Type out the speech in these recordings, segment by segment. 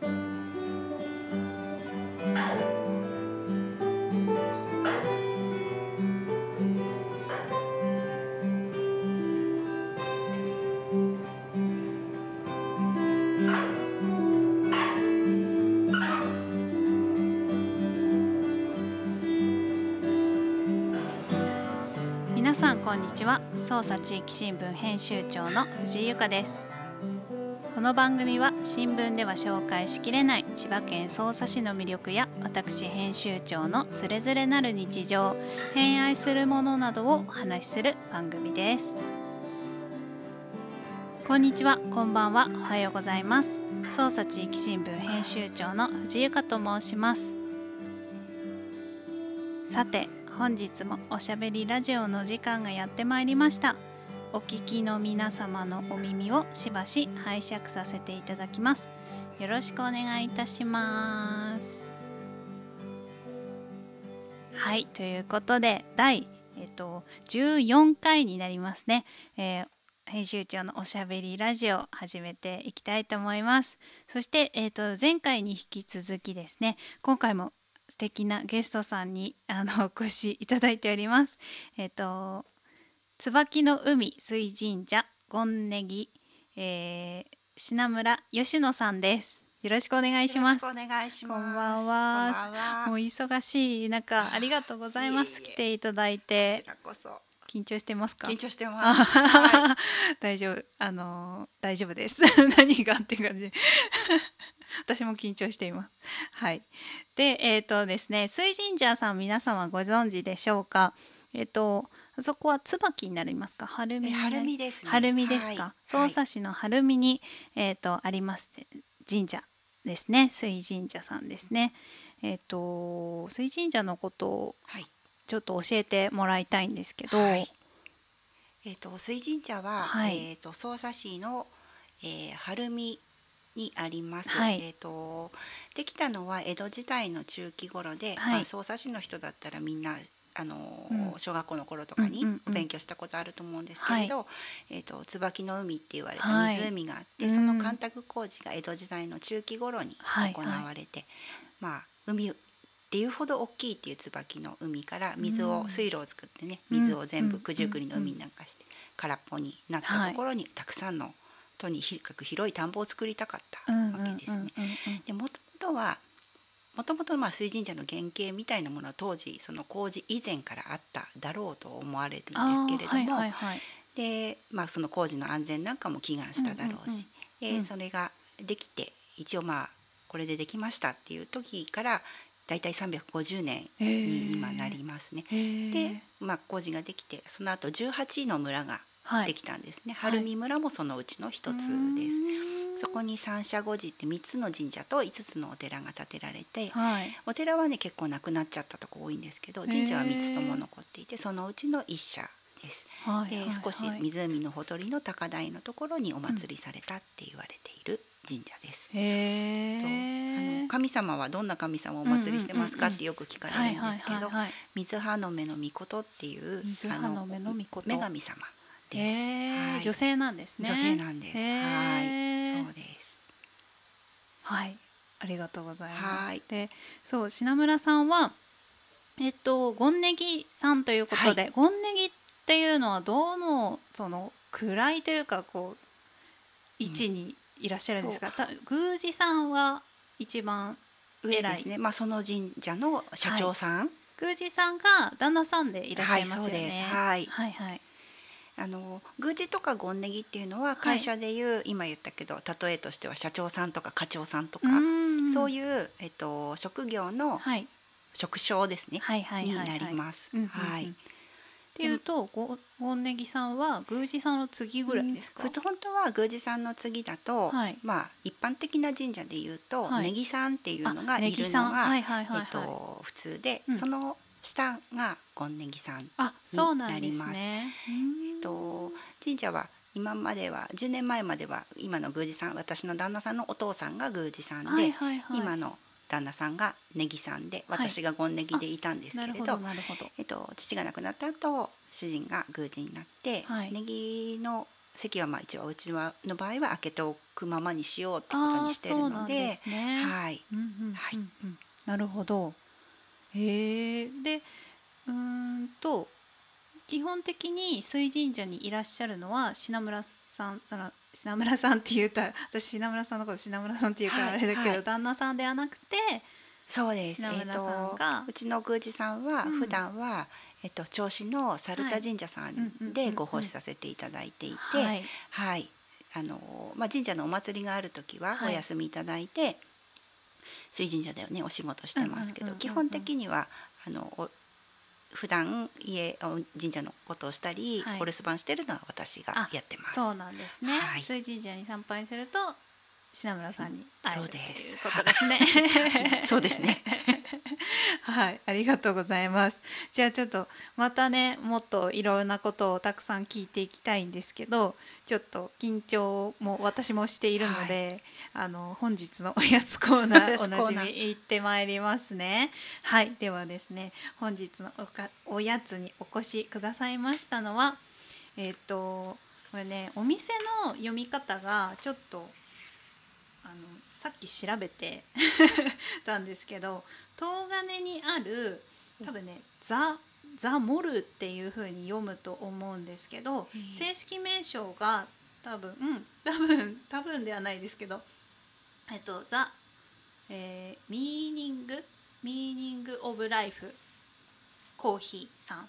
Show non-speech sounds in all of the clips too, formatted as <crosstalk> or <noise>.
皆さんこんにちは。捜査地域新聞編集長の藤井由香です。この番組は新聞では紹介しきれない千葉県匝瑳市の魅力や私編集長のつれづれなる日常偏愛するものなどをお話しする番組です。こんにちはこんばんはおはようございます。捜査地域新聞編集長の藤由香と申します。さて本日もおしゃべりラジオの時間がやってまいりました。お聞きの皆様のお耳をしばし拝借させていただきます。よろしくお願いいたします。はいということで第、えっと、14回になりますね、えー編集長のおしゃべりラジオ始めていきたいと思います。そして、えー、と前回に引き続きですね今回も素敵なゲストさんにあのお越しいただいております。えっ、と椿の海水神社権ネギ、えー、品村吉野さんです。よろしくお願いします。よろしくお願いします。こんばんは。こんばんは。もう忙しい中ありがとうございます。いえいえ。来ていただいこてちらこそ。緊張してますか？緊張してます。は大丈夫。あのー大丈夫です。<laughs> 何がっていう感じ。で <laughs> 私も緊張しています。はい。でえっ、とですね水神社さん皆様ご存知でしょうか？えっ、とあそこは椿になりますか？晴海になりえ晴海ですね。晴海ですか、はい。匝瑳市の晴海に、えっ、とあります神社ですね。水神社さんですね。えっ、と水神社のことをい。はい。ちょっと教えてもらいたいんですけど、はい。えっ、と水神社は、はい。えっ、と匝瑳市の、えー、晴海にあります。はい。えっ、とできたのは江戸時代の中期頃で、はい。まあ匝瑳市の人だったらみんなあのーうん。小学校の頃とかにうんうんうん。勉強したことあると思うんですけれど、えっ、と椿の海って言われたはい。湖があって、うん。その干拓工事が江戸時代の中期頃にはい。行われて、まあ海っていうほど大きいっていう椿の海から水を、うん。水路を作ってねうん。水を全部うん。九十九里の海に流して空っぽになったところにたくさんのとににかく広い田んぼを作りたかったうんわけですね。うんうんうん。うんでもともとはもともとまあ水神社の原型みたいなものは当時その工事以前からあっただろうと思われるんですけれども、はいはいはいで、まあ、その工事の安全なんかも祈願しただろうし、うんうんうんでそれができて一応まあこれでできましたっていう時からだいたい350年に今なりますね。へーで、まあ、工事ができてその後18の村がはいできたんですね、はい。晴海村もそのうちの一つです。そこに三社五寺って3つの神社と5つのお寺が建てられて、はい。お寺はね結構なくなっちゃったとこ多いんですけど神社は3つとも残っていてそのうちの1社です。ではいはいはい少し湖のほとりの高台のところにお祭りされたって言われている神社です。へとあえの神様はどんな神様をお祭りしてますかってよく聞かれるんですけどはい水葉の目の御事っていう水葉の女神様です。はい。女性なんですね。女性なんです。はい、そうです。はい。ありがとうございます。はい。でそう品村さんはえっとゴンネギさんということで、ゴンネギっていうのはどのその位というかこう位置にいらっしゃるんですか、た宮司さんは一番上ですね。まあその神社の社長さん、宮司さんが旦那さんでいらっしゃいますよね。はいそうです。はい。はいはいあの宮司とかゴンネギっていうのは会社でいう、今言ったけど例えとしては社長さんとか課長さんとか、そういいうえっと職業のはい。職称ですね、はいはいはいはい。になります。はい。っていうとゴゴンネギさんは宮司さんの次ぐらいですか、うん。本当は宮司さんの次だと、はい。まあ一般的な神社で言うと、はい。ネギさんっていうのがいるのが、さんはいはいはいはい。えっと普通で、うん。その下がゴンネギさん。あそうなんですになりね。えっと神社は今までは10年前までは今の宮司さん私の旦那さんのお父さんが宮司さんで、はいはいはい、今の旦那さんがネギさんではい私がゴンネギでいたんですけれど,、どなるほど。えっと、父が亡くなった後主人が宮司になって、はいネギの席はまあ一応うちの場合は開けておくままにしようってことにしてるので、ですね、はい、うんうんうんはいうんなるほど。へえでうーんと基本的に水神社にいらっしゃるのは品村さんその品村さんって言うと <laughs> 私品村さんのこと品村さんって言うからあれだけど、はい。はい旦那さんではなくてそうです。えっ、品村さんがとうちの宮司さんはうん。普段は、えっと銚子の猿田神社さうんうんうんうんん。でご奉仕させていただいていて、はい。はい、あのまあ神社のお祭りがある時ははい。お休みいただいて、水神社でねお仕事してますけど、基本的にはあのお普段家お神社のことをしたり、はい。お留守番してるのは私がやってます。そうなんですね、はい。水神社に参拝すると品村さんに会えるといそうですうことですね。そうですね。<laughs> はい、ありがとうございます。じゃあちょっとまたねもっといろんなことをたくさん聞いていきたいんですけどちょっと緊張も私もしているので、あの本日のおやつコーナー <laughs> おなじみ行ってまいりますね。はいではですね本日のおかおやつにお越しくださいましたのはえっ、とこれねお店の読み方がちょっとあのさっき調べて <laughs> たんですけど東金にある多分ねザ・ザ・モルっていう風に読むと思うんですけど正式名称が多分うん多分多分ではないですけどえっとザ、えー、ミーニングミーニング・オブ・ライフコーヒーさん。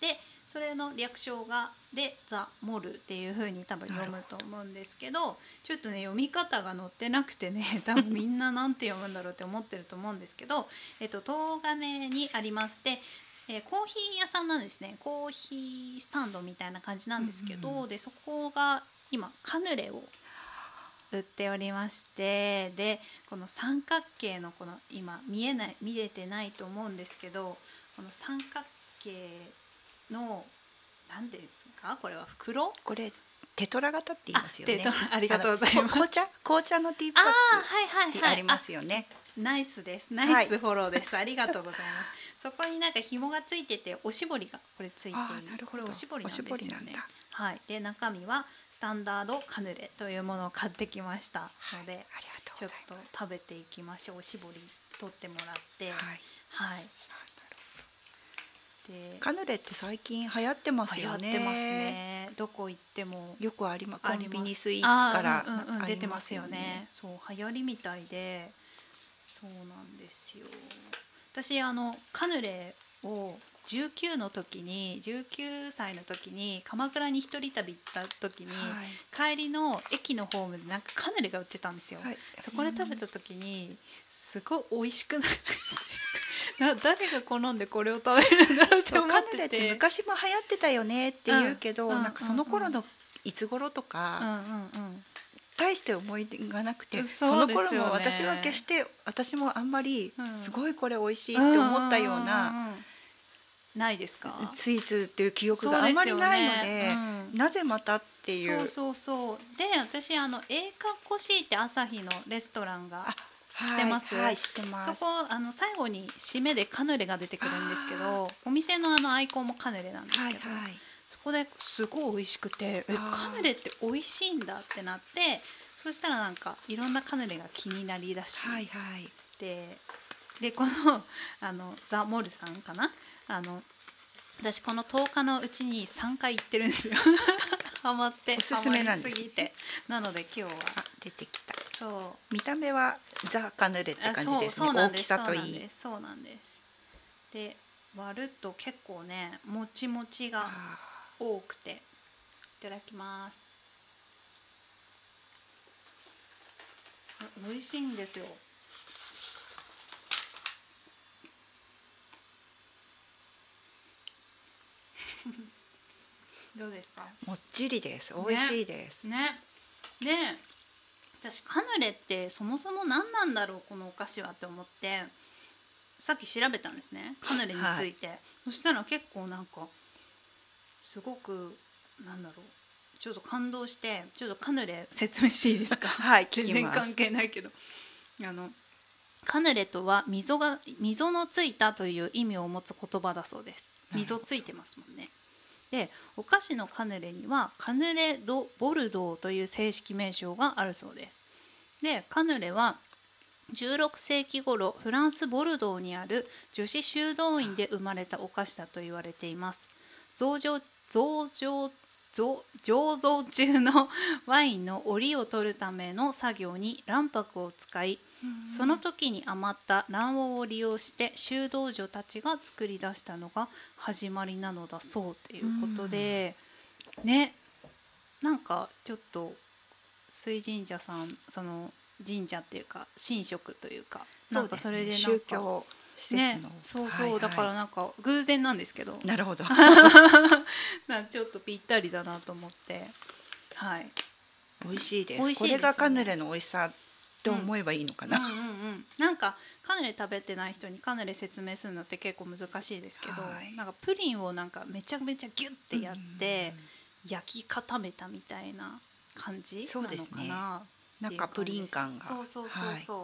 でそれの略称がで「ザ・モル」っていう風に多分読むと思うんですけどちょっとね読み方が載ってなくてね <laughs> 多分みんななんて読むんだろうって思ってると思うんですけど、えっと、東金にありまして、えーコーヒー屋さんなんですね。コーヒースタンドみたいな感じなんですけど、うんうんうん。でそこが今カヌレを売っておりましてでこの三角形のこの今見えない見れてないと思うんですけどこの三角形の何ですか？これは袋？これテトラ型って言いますよね。ありがとうございます。紅茶？紅茶のティーパッああクはいはいはい。ありますよね。ナイスです。ナイスフォローです、ありがとうございます。そこになんか紐がついてておしぼりがこれついていなるほど。るこれおしぼりなんですよね。だ。はい。で中身はスタンダードカヌレというものを買ってきましたので、ちょっと食べていきましょう。おしぼり取ってもらって。はい。はいでカヌレって最近流行ってます流行よね。ってますね。どこ行っても。よくありまコンビニスイーツから。出てますよね。そう流行りみたいで。そうなんですよ。私あのカヌレを19の時に19歳の時に鎌倉に一人旅行った時に、帰りの駅のホームでなんかカヌレが売ってたんですよ、はい。そこで食べた時にすごい美味しくなな誰が好んでこれを食べるんだろうって思っカヌレっててて昔も流行ってたよねって言うけど、うん。なんかその頃のいつ頃とうんか、うんうん。大して思い出がなくて、そそうの頃も私は決して私もあんまりうん。すごいこれ美味しいって思ったようなうんうんうん。ないですか？スイーツっていう記憶があんまりないのでねうん。なぜまたっていそううそうそう。で私あのええかっこしいって朝日のレストランがってます。はい、はい、知ってます。そこあの最後に締めでカヌレが出てくるんですけどお店のあのアイコンもカヌレなんですはいけど、はいそこですごい美味しくてえカヌレって美味しいんだってなってそしたらなんかいろんなカヌレが気になりだし、はいはい。ででこのあのザ・モルさんかな？あの私この10日のうちに3回行ってるんですよ。<laughs> ハマっておすすめなんです。なので今日はあ出てきた見た目はザ・カヌレってあ感じですね。大きさといい。そうなんです。で割ると結構ねもちもちがあ多くて。いただきます。あ美味しいんですよ。<laughs> どうですか？ーもっちりです。美味しいです、ね。で私カヌレってそもそも何なんだろうこのお菓子はって思ってさっき調べたんですねカヌレについて、そしたら結構なんかすごくなんだろうちょっと感動してちょっとカヌレ説明していいですか？<laughs> はい聞全然関係ないけど。あのカヌレとは溝が溝のついたという意味を持つ言葉だそうです。溝ついてますもんねでお菓子のカヌレにはカヌレ・ド・ボルドーという正式名称があるそうです。でカヌレは16世紀頃フランス・ボルドーにある女子修道院で生まれたお菓子だと言われています。増上増上醸造中の <laughs> ワインの折を取るための作業に卵白を使いその時に余った卵黄を利用して修道女たちが作り出したのが始まりなのだそうということで、ねなんかちょっと水神社さんその神社っていうか神職というかなんかそれでなんか宗教ねの、そうそう、はい。はいだからなんか偶然なんですけど。なるほど。<laughs> なちょっとぴったりだなと思って。はい。美味しいです。ね。これがカヌレの美味しさと思えばいいのかな、うんうんうん、なんかカヌレ食べてない人にカヌレ説明するのって結構難しいですけど、はい。なんかプリンをなんかめちゃめちゃギュッてやって焼き固めたみたいな感じなのかななんかプリン感が。そうそうそうそう、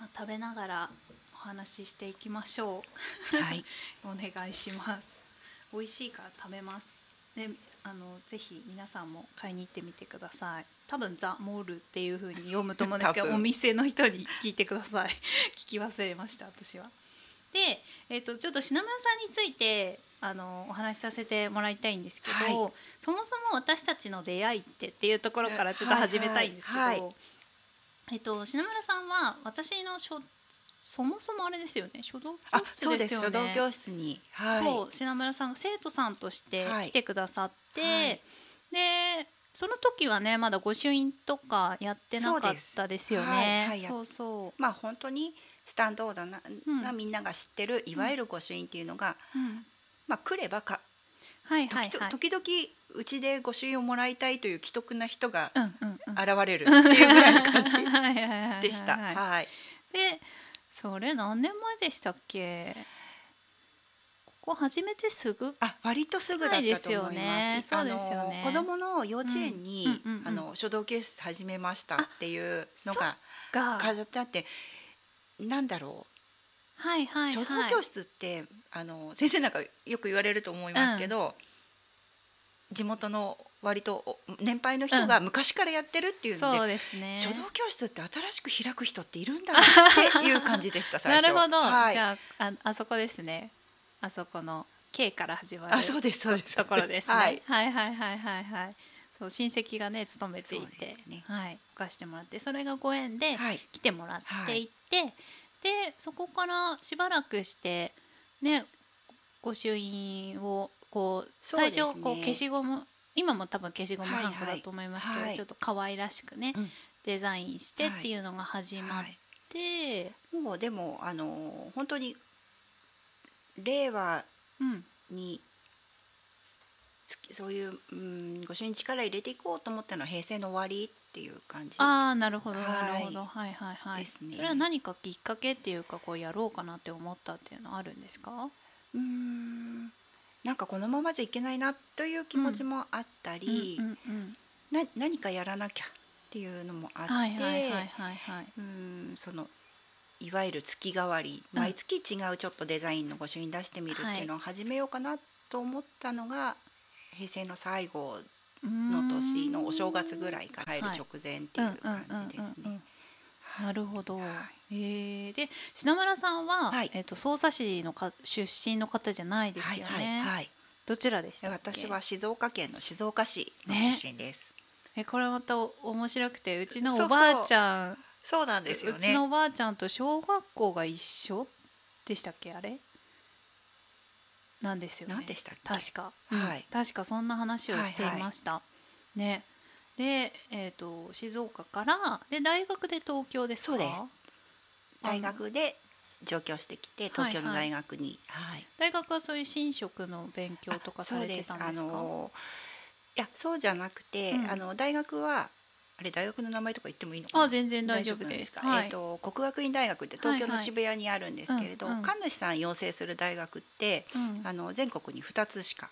まあ、食べながらお話ししていきましょう。はい。<laughs> お願いします。美味しいから食べますであのぜひ皆さんも買いに行ってみてください。多分ザ・モールっていう風に読むと思うんですけどお店の人に聞いてください。<laughs> 聞き忘れました私は。で、えー、とちょっと品村さんについてあのお話しさせてもらいたいんですけど、はい。そもそも私たちの出会いってっていうところからちょっと始めたいんですけど、はいはいえっと品村さんは私のしょそもそもあれですよね。書道あ教室でよね。書道教室に。はい。そう。品村さんが生徒さんとしてはい来てくださって、はい。でその時はねまだ御朱印とかやってなかったです。よね。はい。はい。そうそう。まあ本当にスタンドードな、うん。なみんなが知ってるいわゆる御朱印っていうのが、うん。まあ来ればかはいはい時,、はい。時々うちで御朱印をもらいたいという既得な人が。現れるっていうぐらいの感じ <laughs> はいはいはいはいでした。はいはい。でそれ何年前でしたっけ？ここ始めてすぐあ割とすぐだったと思います。よね。そうですよね。子供の幼稚園に、うんうんうんうん。あの書道教室始めましたっていうのがが飾ってあって、なんだろう、はいはいはい。書道教室ってあの先生なんかよく言われると思いますけど、地元の割とお年配の人が昔からやってるっていうので。そうですね。書道教室って新しく開く人っているんだっていう感じでした <laughs> 最な初。るほど、はい、じゃあああそこですね。あそこの K から始まるあそうですそうです。ところですね、ははい。い、はいはいはいはいはい。そう親戚がね勤めていて、ね。はい。置かしてもらってそれがご縁ではい。来てもらっていて、でそこからしばらくしてね御朱印をこう最初こう消しゴム今も多分消しゴムはいはい。だと思いますけど、はい。ちょっと可愛らしくね、うん。デザインしてっていうのが始まっはい。て、もうでもあの本当に令和うん。につきそういう、うん、御朱印力入れていこうと思ったのは平成の終わりっていう感じ。ああなるほどはい。なるほど。はいはいはい、ですね。それは何かきっかけっていうかこうやろうかなって思ったっていうのはあるんですか？うんなんかこのままじゃいけないなという気持ちもあったり、うんうんうん。な何かやらなきゃっていうのもあって、そのいわゆる月替わり、うん毎月違うちょっとデザインの御朱印出してみるっていうのを始めようかなと思ったのが、平成の最後の年のお正月ぐらいから入る直前っていう感じですね。なるほど。はいえーで品村さんは、はいえっ、と匝瑳市のか出身の方じゃないですよね。はいはいはい。どちらでした？私は静岡県の静岡市のね出身です。えこれまたお面白くてうちのおばあちゃんそうなんですよねうちの。おばあちゃんと小学校が一緒でしたっけ？あれ？なんですよね。何でしたっけ？確か、はいうん確かそんな話をしていました。ね。で、えっ、と静岡からで大学で東京ですか？そうです。大学で上京してきて東京の大学に、はい。大学はそういう寝食の勉強とかされてたんですか？あのいやそうじゃなくて、うん。あの大学はあれ大学の名前とか言ってもいいのかな？あ全然大丈夫です。はい。かえっ、と国学院大学って東京の渋谷にあるんですけれど、はいはい。神主さん養成する大学って、うん。あの全国に2つしか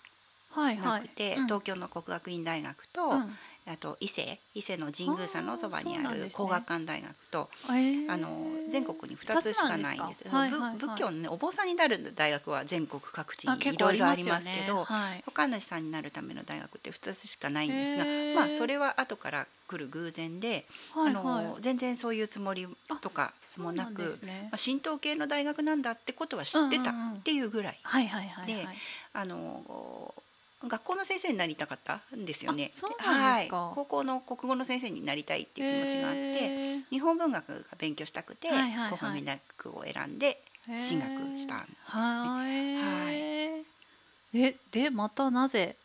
はいはない。くて、うん。東京の国学院大学と、うんあと伊勢伊勢の神宮さんのそばにある工学館大学と、えー。あの全国に2つしかないんですん仏教のねお坊さんになる大学は全国各地あにい結構ありまろいろありますけどはい。神主さんになるための大学って2つしかないんですが、まあそれは後から来る偶然で、はいあの全然そういうつもりとかもなくまあ、神道系の大学なんだってことは知ってたっていうぐらい、はいはいはいはい。であの学校の先生になりたかったんですよね。はい、高校の国語の先生になりたいっていう気持ちがあって、日本文学が勉強したくて、はいはいはい。国語大学を選んで進学したんはい、えでまたなぜ？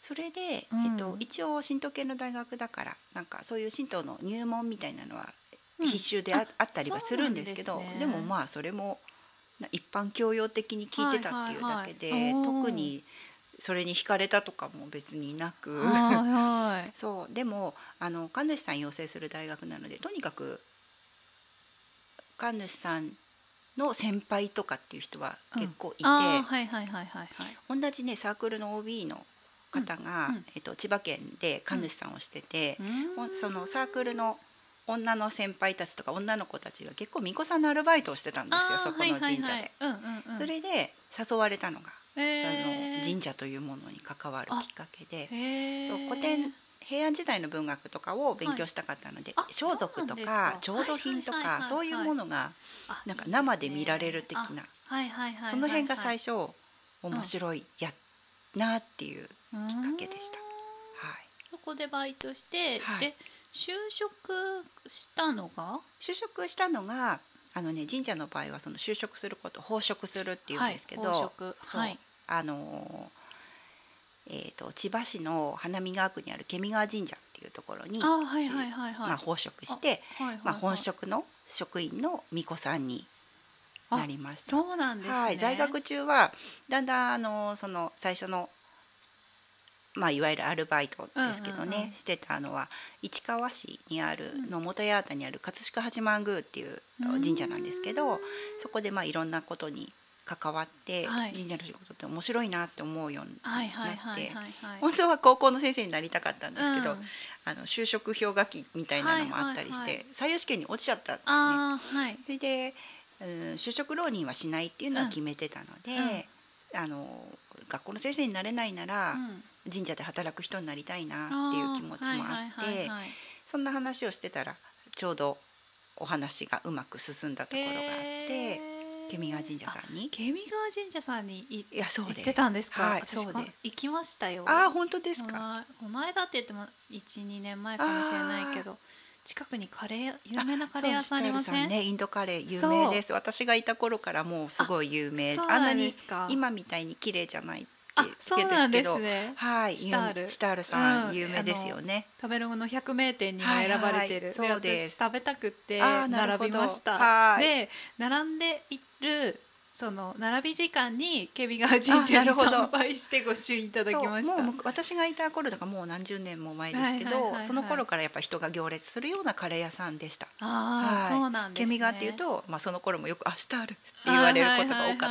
それで、うん。えっと、一応神道系の大学だからなんかそういう神道の入門みたいなのはうん。必修であ,、ああったりはするんですけどね。でもまあそれもな一般教養的に聞いてたっていうだけで、はいはいはい。特にそれに惹かれたとかも別になく。<laughs> そうでもあの神主さん養成する大学なのでとにかく神主さんの先輩とかっていう人は結構いて、あーはいはいはいはいはい。同じねサークルの OB の方が、うんうん。えっと、千葉県で神主さんをしてて、うーんそのサークルの女の先輩たちとか女の子たちが結構巫女さんのアルバイトをしてたんですよそこの神社で。それで誘われたのが、その神社というものに関わるきっかけで。へー。そう古典平安時代の文学とかを勉強したかったので、はい。あ装束とかか。調度品とかそういうものがあなんか生で見られる的な。その辺が最初面白いやなっていうきっかけでした。はい、そこでバイトして、はい。で就職したのが？就職したのがあのね神社の場合はその就職すること奉職するっていうんですけど、はいあのーえー、と千葉市の花見川区にあるケミ川神社っていうところに奉職して、あはいはいはいまあ、本職の職員の巫女さんになりました。そうなんですね、はい、在学中はだんだんあのその最初の、まあ、いわゆるアルバイトですけどね、うんうんうん。してたのは市川市にあるの元八幡にある葛飾八幡宮っていう神社なんですけど、うんそこでまあいろんなことに関わって、はい。神社の仕事って面白いなって思うようになって、本当は高校の先生になりたかったんですけど、うん。あの就職氷河期みたいなのもあったりして、はいはいはい。採用試験に落ちちゃったんですね。はい。それで、うん、就職浪人はしないっていうのは決めてたので、あの学校の先生になれないなら、うん。神社で働く人になりたいなっていう気持ちもあってそんな話をしてたらちょうどお話がうまく進んだところがあってケミ川神社さんに？ケミ川神社さんにいいやそう行ってたんですか、はいそうで行きましたよ。ああ本当ですこか。のこの間って言っても12年前かもしれないけど近くにカレー屋有名なカレー屋さんありません？ねインドカレー有名です。私がいた頃からもうすごい有名。あんあんなにですか。今みたいに綺麗じゃないそうなんですね。はいシタール。シタールさん、うん。有名ですよね。食べログの百名店にも選ばれてる、そうです。私食べたくって並ど。びました。はい。で並んでいるその並び時間にケビ川神社に参拝してご朱印いただきました。もう私がいた頃とかもう何十年も前ですけはいはいはいどはい。その頃からやっぱ人が行列するようなカレー屋さんでした。ああ、はい。そうなんですね。ケミガっていうと、まあ、その頃もよく「あシタール」って言われることが多かっ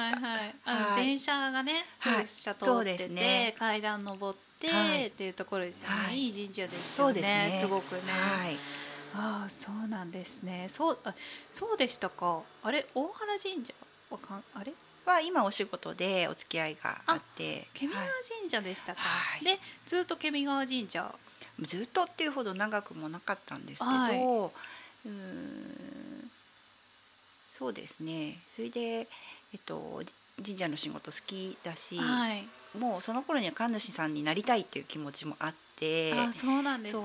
た。電車がね下通ってて、ですね。階段登って、はいっていうところですよね、はい。い、い神社ですよねそうですね。すごくね、はい。ああそうなんですね。そうあそうでしたか。あれ大原神社？わかんあれ？は今お仕事でお付き合いがあって。ケミ川は神社でしたか、はい。でずっとケミ川神社。いずっとっていうほど長くもなかったんですけど、はい。うーんそうですね。それで、えっと、神社の仕事好きだし、はいもうその頃には神主さんになりたいっていう気持ちもあって。あそうなんですね。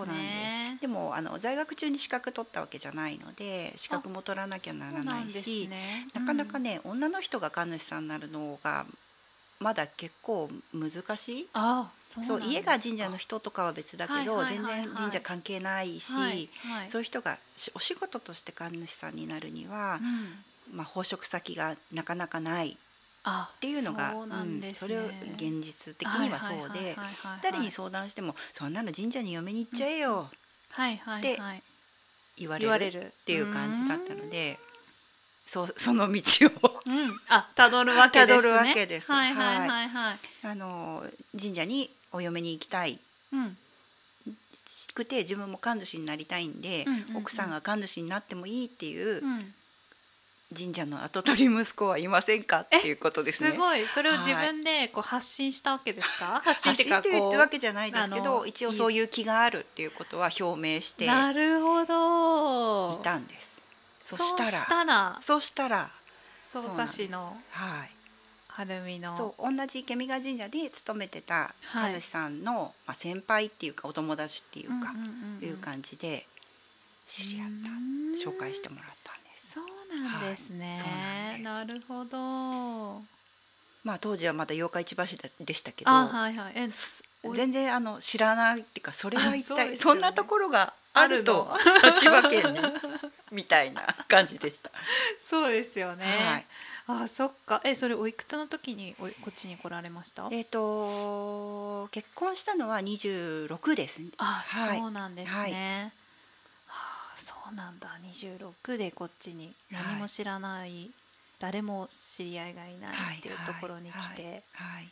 です。でもあの在学中に資格取ったわけじゃないので資格も取らなきゃならないしなんですね。なかなかね、女の人が神主さんになるのがまだ結構難しい。あそう家が神社の人とかは別だけど、全然神社関係ないし、はいはい。そういう人がしお仕事として神主さんになるにはう、ん。まあ、奉職先がなかなかない。あっていうのがね、うんそれ現実的にはそうで誰に相談しても「そんなの神社に嫁に行っちゃえよ」はいはいではい。言われるっていう感じだったのでそう <laughs> その道をうん。あ辿るわけですね。辿るわけです。はいはい。はいはいあの神社にお嫁に行きたい。うん。くて自分も神主になりたいんで、うんうんうん。奥さんが神主になってもいいっていううん神社の跡取り息子はいませんか？っていうことですね。ごい。それを自分でこう発信したわけですか？発信っ発信っていうったわけじゃないですけど一応そういう気があるっていうことは表明していなるほど。たんです。そしたらそうしたら。匝瑳市のはい。晴海の。そう同じケミガ神社で勤めてたはい。神主さんの、まあ、先輩っていうかお友達っていうか、いう感じで知り合った。うん。紹介してもらった。そうなんですね、はい。そうなんです。なるほど。まあ当時はまだ八日市橋でしたけど、あはいはい。全然あの知らないっていうかそれは一体そ,、んなところがあるとあ千葉県にみたいな感じでした。<laughs> そうですよね、はい。あそっか。えそれおいくつの時においこっちに来られました？えっ、と結婚したのは26です。あ、はい。そうなんですね、はあ、そうなんだ。26でこっちに何も知らない、誰も知り合いがいないっていうところに来て、はいはい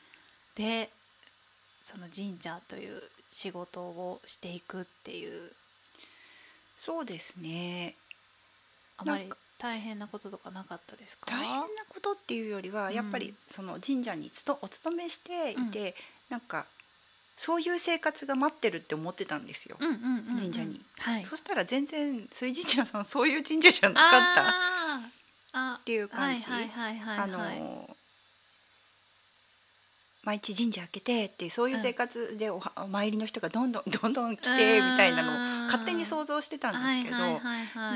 でその神社という仕事をしていくっていう。そうですね。あまり大変なこととかなかったですか？大変なことっていうよりは、うんやっぱりその神社につとお勤めしていて、なんかそういう生活が待ってるって思ってたんですよ。うんうんうんうん。神社に。はい。そしたら全然水神社さんそういう神社じゃなかった。っていう感じ。あの毎日神社開けてってそういう生活でおはお参りの人がどんどんどんどん来てみたいなのを勝手に想像してたんですけど、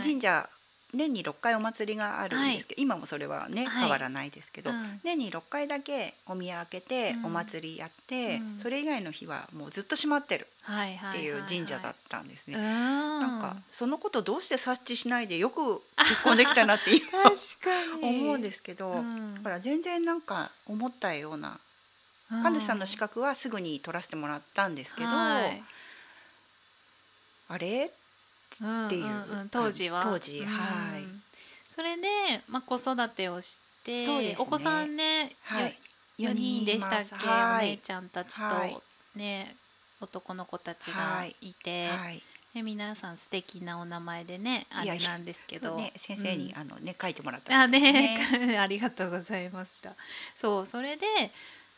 神社年に6回お祭りがあるんですけど、今もそれはねはい。変わらないですけど、うん。年に6回だけお宮開けてうん。お祭りやって、うん。それ以外の日はもうずっと閉まってるはいはいっていう神社だったんですね。ななんかそのことどうして察知しないでよく結婚できたなって今 <laughs> 思うんですけど、うん。だから全然なんか思ったような神主さんの資格はすぐに取らせてもらったんですけど、はい。あれ？っていううんうん当時は。当時はい。うんそれで、まあ、子育てをしてね。お子さんね、はい。よ4人でしたっけ、はい。お姉ちゃんたちと、はい。ね男の子たちがはい。いて、はい。で皆さん素敵なお名前でねあれなんですけど。ね、先生に、うん。あのね書いてもらったあね <laughs> ありがとうございました。そうそれで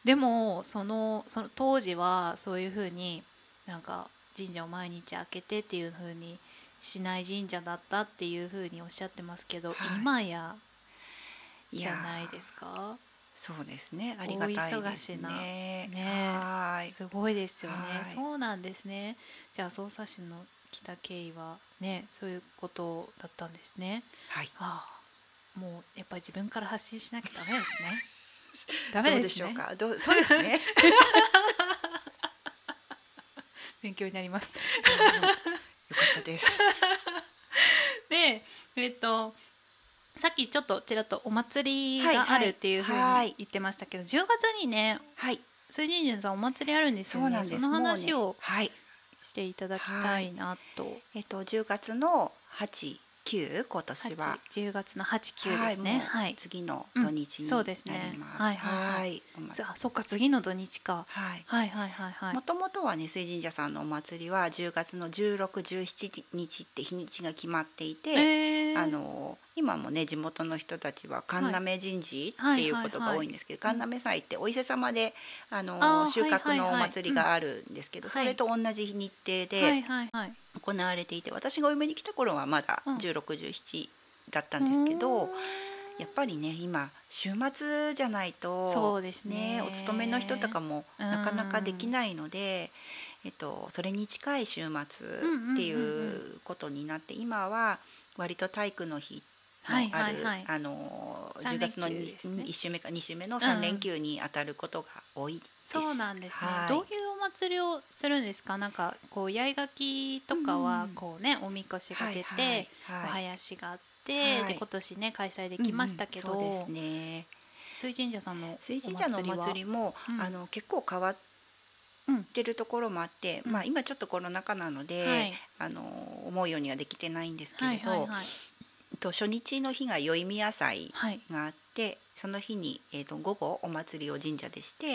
でもそのその当時はそういうふうになんか神社を毎日開けてっていうふうにしない神社だったっていうふうにおっしゃってますけど、はい。今やじゃないですか？そうですね。ありがたいです大忙しなねすごいですよね、はい。そうなんですね。じゃあ匝瑳市の来た経緯はねそういうことだったんですね。はい。ああもうやっぱり自分から発信しなきゃダメですね。<laughs> ダメどうでしょねうか？どうそうですね。<laughs> 勉強になります。よ <laughs> かったです。<laughs> でえっとさっきちょっとちらっとお祭りがあるっていうふうはい。に言ってましたけど、10月にねはい。水神社さんお祭りあるんですよね。そうなんです。その話をはい。していただきたいなと、えっと10月の8、9今年は。8 10月の8、9ですね。はい、次の土日になります。はい。はいそっか次の土日か。はい。はいはいはいはい。もともとはね水神社さんのお祭りは10月の16、17日って日にちが決まっていて、えー。あの今もね地元の人たちは神嘗神事はいっていうことが多いんですけど、神嘗祭ってお伊勢様であの収穫のお祭りがあるんですけど、うんそれと同じ日程で、行われていて私がお嫁に来た頃はまだうん1617だったんですけど、やっぱりね今週末じゃないとそうですね。お勤めの人とかもうん。なかなかできないので、えっと、それに近い週末っていうことになって今は割と体育の日のある、はいはい。はいあの三10月のね 1, 週目か2週目の3連休に当たることが多いです。そうなんですね、はい。どういうお祭りをするんですか？なんかこう八重垣とかはうん。こうねおみこしが出て、はいはいおはい。囃子があって、はい。で今年ね開催できましたけど、うんうんそうですね。水神社さんのお水祭神社のお祭りも、うん。あの結構変わってるところもあって、うん。まあ今ちょっとコロナ禍なので、はい。あの思うようにはできてないんですけはれど、いはいはいと初日の日が宵宮祭はい、があってその日に、えー、と午後お祭りを神社でして、うん。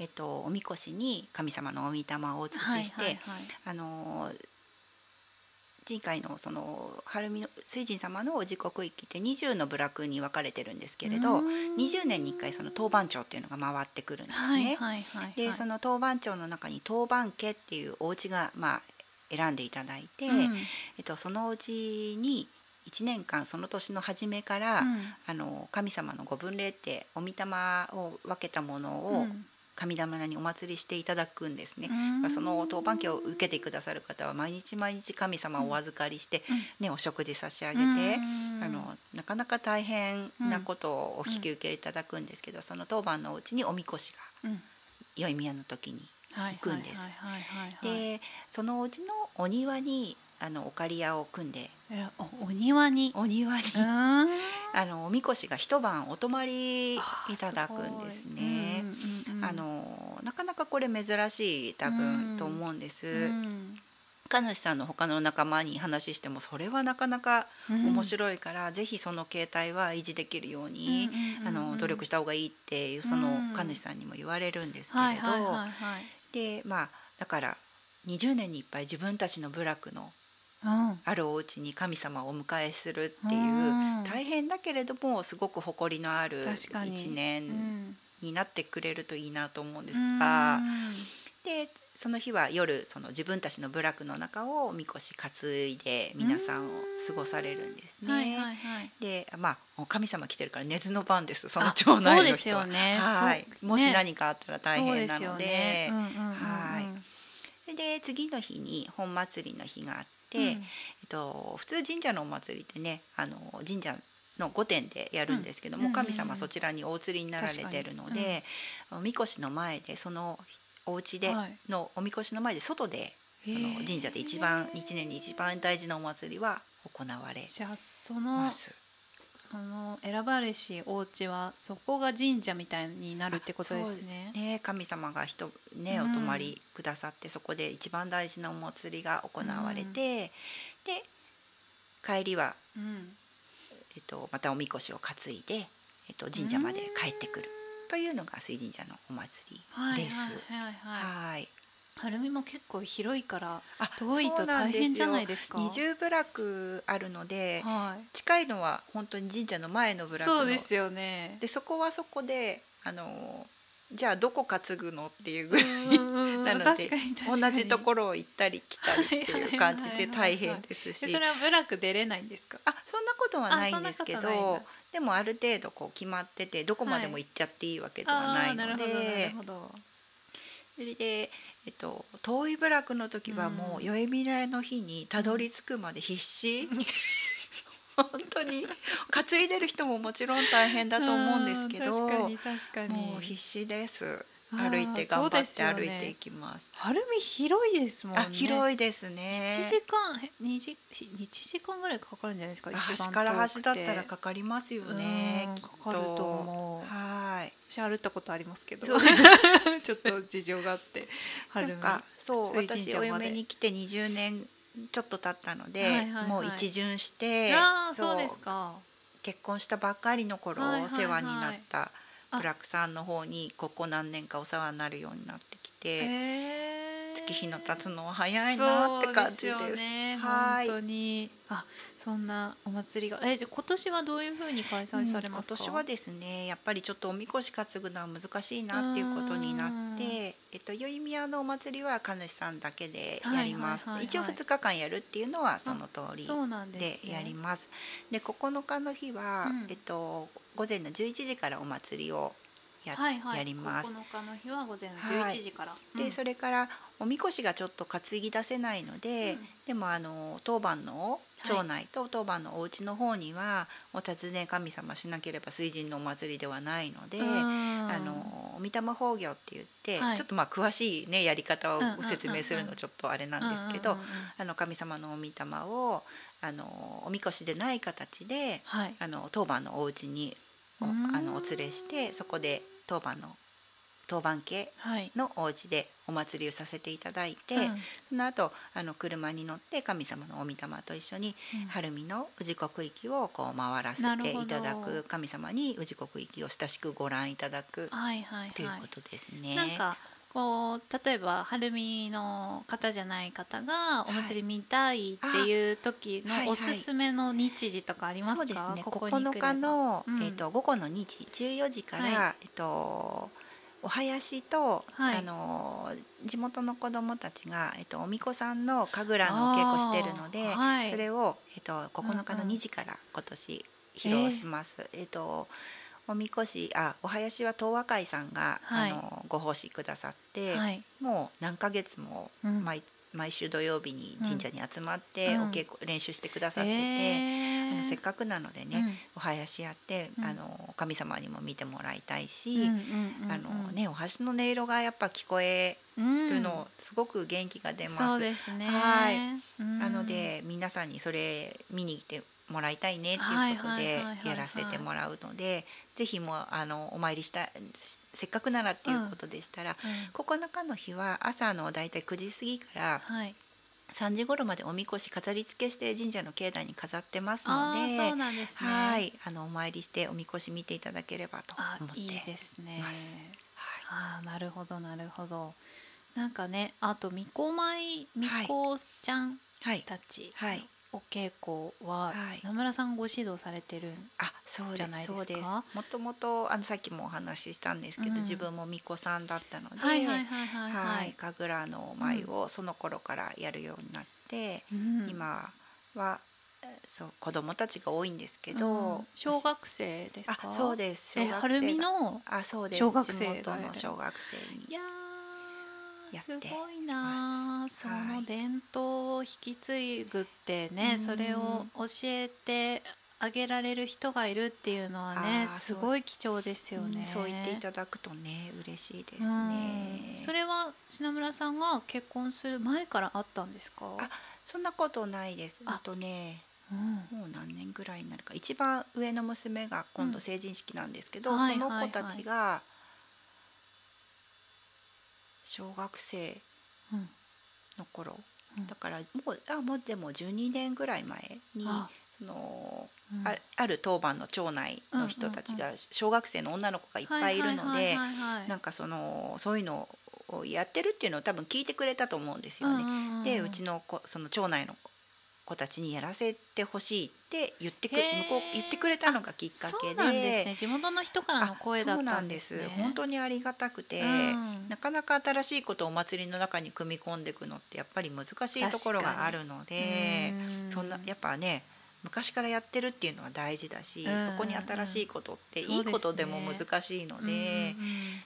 えー、とおみこしに神様のお御霊をお移しして、はいはいはい。あのー前回のその晴海の水神様のお時刻域って20の部落に分かれてるんですけれど20年に1回その当番長っていうのが回ってくるんですね。でその当番長の中に当番家っていうお家がまあ選んでいただいて、うん、えっと、そのうちに1年間その年の初めから、うん、あの神様のご分霊ってお御霊を分けたものを、神棚にお祭りしていただくんですね。その当番家を受けてくださる方は毎日毎日神様をお預かりして、ね、お食事差し上げて、あのなかなか大変なことをお引き受けいただくんですけど、その当番のうちにおみこしが、良い宮の時に行くんです。でそのうちのお庭にあのお借り屋を組んで。お庭に？お庭に。<laughs> あのおみこしが一晩お泊まりいただくんですね。あのなかなかこれ珍しい多分と思うんです。うん。主さんの他の仲間に話してもそれはなかなか面白いから、うん、ぜひその携帯は維持できるように、あの努力した方がいいっていうその神主さんにも言われるんですけれど、でまあだから20年にいっぱい自分たちの部落のあるお家に神様をお迎えするっていう、大変だけれどもすごく誇りのある一年になってくれるといいなと思うんですが、でその日は夜その自分たちの部落の中をみこし担いで皆さんを過ごされるんですね。はいはいはい、でまあ神様来てるから寝ずの番ですその町内の人は。ね、はい、もし何かあったら大変なので。はい。で次の日に本祭りの日があって、うん、えっと普通神社のお祭りってねあの神社の御殿でやるんですけども、うん、神様そちらにお釣りになられてるので、うん、みこしの前でそのお家でのおみこしの前で外でその神社で一番一年に一番大事なお祭りは行われじゃあその選ばれしお家はそこが神社みたいになるってことですね。すね神様が人ねお泊まりくださって、うん、そこで一番大事なお祭りが行われて、うん、で帰りは、うん、えっと、またおみこしを担いで、えっと、神社まで帰ってくる。というのが水神社のお祭りです。はい。晴海も結構広いから遠いと大変じゃないですか？二重部落あるので、はい、近いのは本当に神社の前の部落そうですよね。でそこはそこであのじゃあどこ担ぐのっていうぐらいなので同じところを行ったり来たりっていう感じで大変ですし。それは部落出れないんですか？あそんなことはないんですけどでもある程度こう決まっててどこまでも行っちゃっていいわけではないので、それで、えっと、遠い部落の時はもう宵宮の日にたどり着くまで必死。<laughs> 本当に。担いでる人ももちろん大変だと思うんですけど。確かに確かに。もう必死です歩いて頑張って歩いていきます。晴海広いですもんね。広いですね。七時間二時一時間ぐらいかかるんじゃないですか。端から端だったらかかりますよね。かかると思う。はい。私歩ったことありますけど、<laughs> ちょっと事情があって晴海。そう私お嫁に来て二十年ちょっと経ったので、もう一巡してそうですか結婚したばっかりの頃、お世話になったブラックさんの方にここ何年かお世話になるようになってきて月日の経つのは早いなって感じです。ですね、はい。本当に。あそんなお祭りがえで今年はどういうふうに開催されますか、うん、今年はですねやっぱりちょっとおみこし担ぐのは難しいなっていうことになってえっと宵宮のお祭りは神主さんだけでやります、一応2日間やるっていうのはその通りでやります。で、ね、9日の日は、うん、えっと午前の11時からお祭りをや,、やります。9日の日は午前の11時から。はい、でそれからおみこしがちょっと担ぎ出せないので、うん、でもあの当番の町内と当番のお家の方にはお尋ね神様しなければ水神のお祭りではないので、あの御霊法行って言って、はい、ちょっとまあ詳しいねやり方をご説明するのちょっとあれなんですけど、あの神様のお御霊をあのおみこしでない形で、はい、あの当番のお家におあのお連れしてそこで当番の当番家のお家でお祭りをさせていただいて、はいうん、その後あの車に乗って神様のお御霊と一緒に、晴海の宇治国域をこう回らせていただく神様に宇治国域を親しくご覧いただく、はいはいはい、ということですね。なんかこう例えば晴海の方じゃない方がお祭り見たいっていう時のおすすめの日時とかありますか、そうですね。9日の、うん、えーと、午後の2時14時から、はい、えーと、お囃子と、はい、あの地元の子どもたちが、えっと、おみこさんの神楽のお稽古してるので、はい、それを、えっと、9日の2時から今年披露します。うんうん、えっとおみこしあお囃子は東和会さんが、はい、あのご奉仕くださって、はい、もう何ヶ月も毎,、うん、毎週土曜日に神社に集まって、お稽古練習してくださってて、えー、あのせっかくなのでね、お囃子やって、あの神様にも見てもらいたいし、あのねお箸の音色がやっぱ聞こえるの、すごく元気が出ます。そうですね。はい、なので皆さんにそれ見に来てもらいたいねっていうことでやらせてもらうのでぜひもあのお参りしたせっかくならっていうことでしたら、うん。うん、9日の日は朝のだいたい9時過ぎから、はい。3時頃までおみこし飾り付けして神社の境内に飾ってますので、ね。はい、あのお参りしておみこし見ていただければと思っていいですね。はい、あなるほどなるほど。なんかね、あとみこまいみこちゃんたち、はい、はいお稽古は品村さんご指導されてるんじゃないですか？もともとあのさっきもお話ししたんですけど、うん、自分も巫女さんだったので、はいはいはいはいはい、神楽の舞をその頃からやるようになって、うん、今はそう子供たちが多いんですけど、うん、小学生ですか？そうです。小学生のあそうです。小学生の小学生に。いやすごいなその伝統を引き継ぐってね、それを教えてあげられる人がいるっていうのはねすごい貴重ですよね、そう言っていただくとね嬉しいですね、それは品村さんが結婚する前からあったんですか？あそんなことないです。あ。とねうん、もう何年ぐらいになるか。一番上の娘が今度成人式なんですけど、うん、その子たちが小学生の頃、うん、だからもうあもうでも12年ぐらい前にその、うん、あある当番の町内の人たちが小学生の女の子がいっぱいいるのでなんかそのそういうのをやってるっていうのを多分聞いてくれたと思うんですよね。でうちの子その町内の子たちにやらせてほしいって言ってく向こう言ってくれたのがきっかけで、ね、地元の人からの声だったんです、ね,、本当にありがたくて、うん、なかなか新しいことをお祭りの中に組み込んでいくのってやっぱり難しいところがあるのでそんなやっぱね昔からやってるっていうのは大事だし、そこに新しいことっていいことでも難しいので、ね、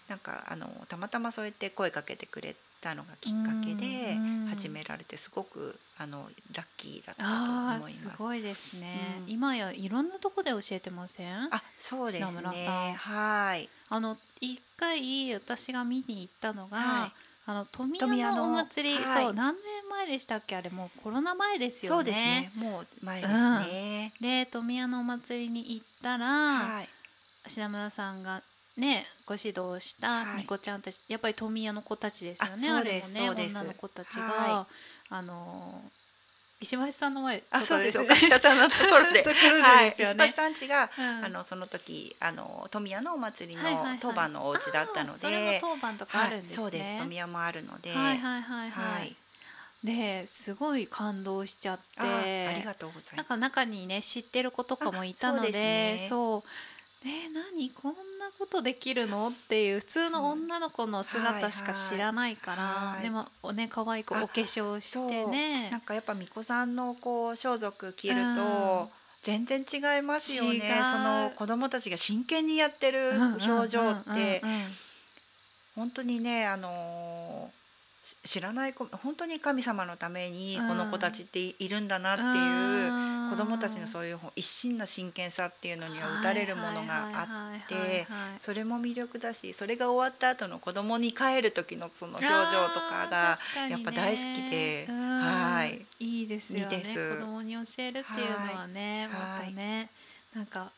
なんかあのたまたまそうやって声かけてくれたのがきっかけで始められてすごくあのラッキーだったと思います。すごいですね、うん、今やいろんなとこで教えてません？あ、そうですね。はい。あの一回私が見に行ったのが。はいあの富谷のお祭り、はい、そう何年前でしたっけ？あれもうコロナ前ですよね。そうですね。もう前ですね。うん、で富谷のお祭りに行ったら、はい、品村さんがねご指導したみこちゃんたち、はい、やっぱり富谷の子たちですよね。あれもね女の子たちが、あの石橋さんの前あそうです。お菓子屋さんのところで。<laughs> はい、石橋さんちが、うん、あのその時あの富谷のお祭りの当番のお家だったので、はいはい、当番とかあるんですね、そうです。富谷もあるので。はいはいはいはい、はい。ですごい感動しちゃって。ありがとうございます。なんか中にね知ってる子とかもいたのでそうえ何？こんなことできるの？っていう普通の女の子の姿しか知らないから、はいはい、でもおね可愛くお化粧してね。なんかやっぱ巫女さんのこう装束着ると、全然違いますよね。その子供たちが真剣にやってる表情って。本当にねあのー知らない子本当に神様のためにこの子たちっているんだなっていう子どもたちのそういう一心な真剣さっていうのには打たれるものがあってそれも魅力だしそれが終わった後の子供に帰る時のその表情とかがやっぱ大好きで、はい。いいですよね。子供に教えるっていうのはねまたねなんか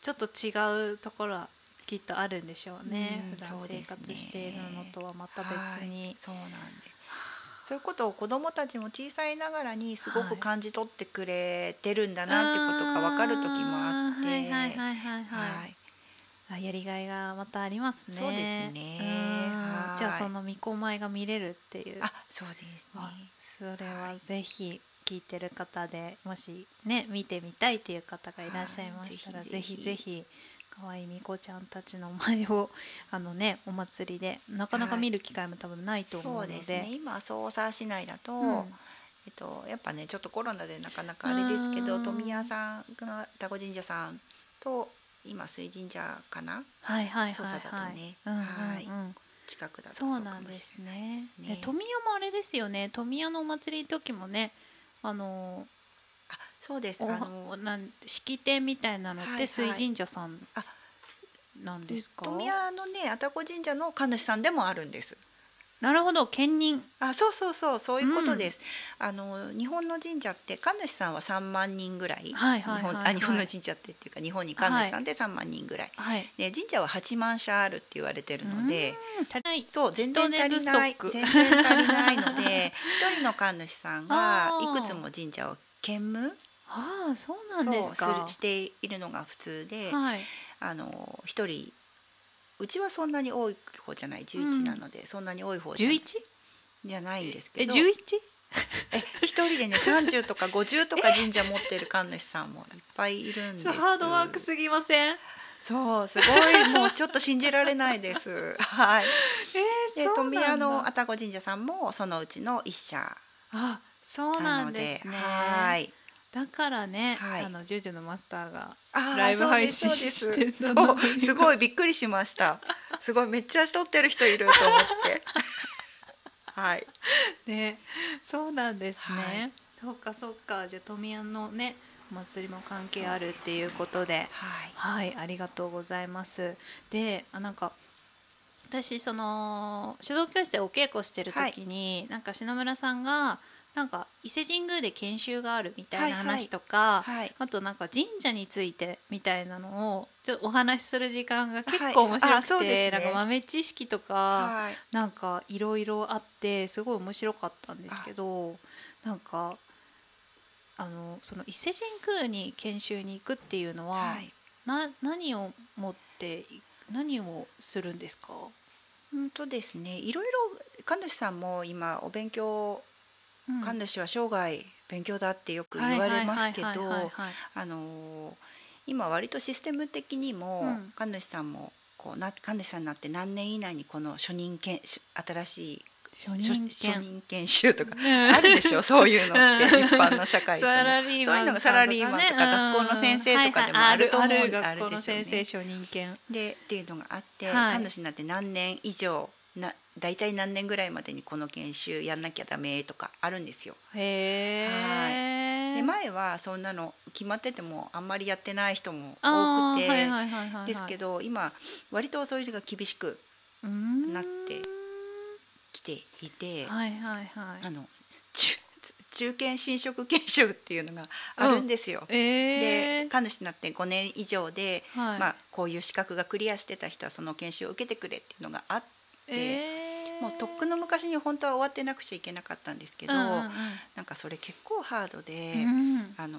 ちょっと違うところはきっとあるんでしょうね、うん、普段生活しているのとはまた別に、はい、そうなんでそういうことを子どもたちも小さいながらにすごく感じ取ってくれてるんだなってことが分かる時もあって。あやりがいがまたありますね。そうですね。はいじゃあその巫女舞が見れるっていう。あそうですね。あそれはぜひ聞いてる方でもしね見てみたいっていう方がいらっしゃいましたら、ぜひぜひ可愛いみこちゃんたちの前を <laughs> あのねお祭りでなかなか見る機会も多分ないと思うので,、そうですね。今匝瑳市内だと、うん。えっと、やっぱねちょっとコロナでなかなかあれですけどうん。富谷さんが田子神社さんと今水神社かな？はいはいはいだはい。とね。うんうんうん。はい。近くだとそうなんですね。ね。で富谷もあれですよね。富谷のお祭りの時もねあのあそうです。おあのなん式典みたいなのっはいはい。て水神社さんあなんですか、富谷のね愛宕神社の神主さんでもあるんです。なるほど。兼任。あそうそうそう。そういうことです、あの日本の神社って神主さんは3万人ぐらい、はいはいはいはい。日本あ日本の神社ってっていうか日本に神主さんで3万人ぐらい、はい。で神社は8万社あるって言われてるので、うん。足りない。そう全然足りない。全然足りないので一人の神主さんが <laughs> いくつも神社を兼務ああそうなんですか。しているのが普通で、はい。あの一人うちはそんなに多い方じゃない11なので、そんなに多い方じゃない。11? じゃないんですけえど 11? え一人でね30とか50とか神社持ってる神主さんもいっぱいいるんです。ハードワークすぎません？そうすごいもうちょっと信じられないです。<laughs> はい。えで富谷のあ愛宕神社さんもそのうちの一社あそうななんですね。はいだからね、はい。あのジョジョのマスターがライブ配信してそうすごいびっくりしました。すごいめっちゃ撮ってる人いると思って。<laughs> はい。ねそうなんですね、はい。そうかそうか。じゃあ富谷のねお祭りも関係あるっていうことで。はい。はいありがとうございます。であなんか私その書道教室でお稽古してる時に、なんか篠村さんがなんか伊勢神宮で研修があるみたいなはいはい話とか、はいあとなんか神社についてみたいなのをちょっとお話しする時間が結はい構面白あくて、そうですね。なんか豆知識とか、はい。なんかいろいろあってすごい面白かったんですけどなんかあのその伊勢神宮に研修に行くっていうのは、はい。な何を持ってい何をするんですか、うんとですねいろいろ神主さんも今お勉強うん神主は生涯勉強だってよく言われますけどあのー今割とシステム的にも、うん。神主さんもこうな神主さんになって何年以内にこの初任研修新しい初任研修とかうん。あるでしょそういうのってうん。一般の社会でもサラリーマンそういうのがサラリーマンとか学校の先生とかでもあると思う、はいはい。あるでしょう学校の先生ね。初任研でっていうのがあって、はい。神主になって何年以上な大体何年ぐらいまでにこの研修やんなきゃダメとかあるんですよ。へえ、で前はそんなの決まっててもあんまりやってない人も多くて、ですけど今割とそういうのが厳しくなってきていて、はいはいはい。あの中中堅新職研修っていうのがあるんですよ。えー、で神主になって5年以上で、はい。まあ、こういう資格がクリアしてた人はその研修を受けてくれっていうのがあって、えー、もうとっくの昔に本当は終わってなくちゃいけなかったんですけど、うんうんうん。なんかそれ結構ハードで、うん。あの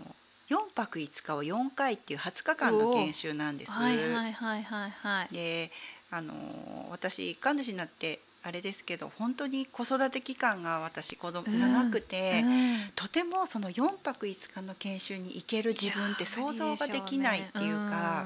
4泊5日を4回っていう20日間の研修なんです。はいはいはいはいはい。であの私神主になってあれですけど本当に子育て期間が私子供うん。長くて、うん。とてもその4泊5日の研修に行ける自分って想像ができないっていうか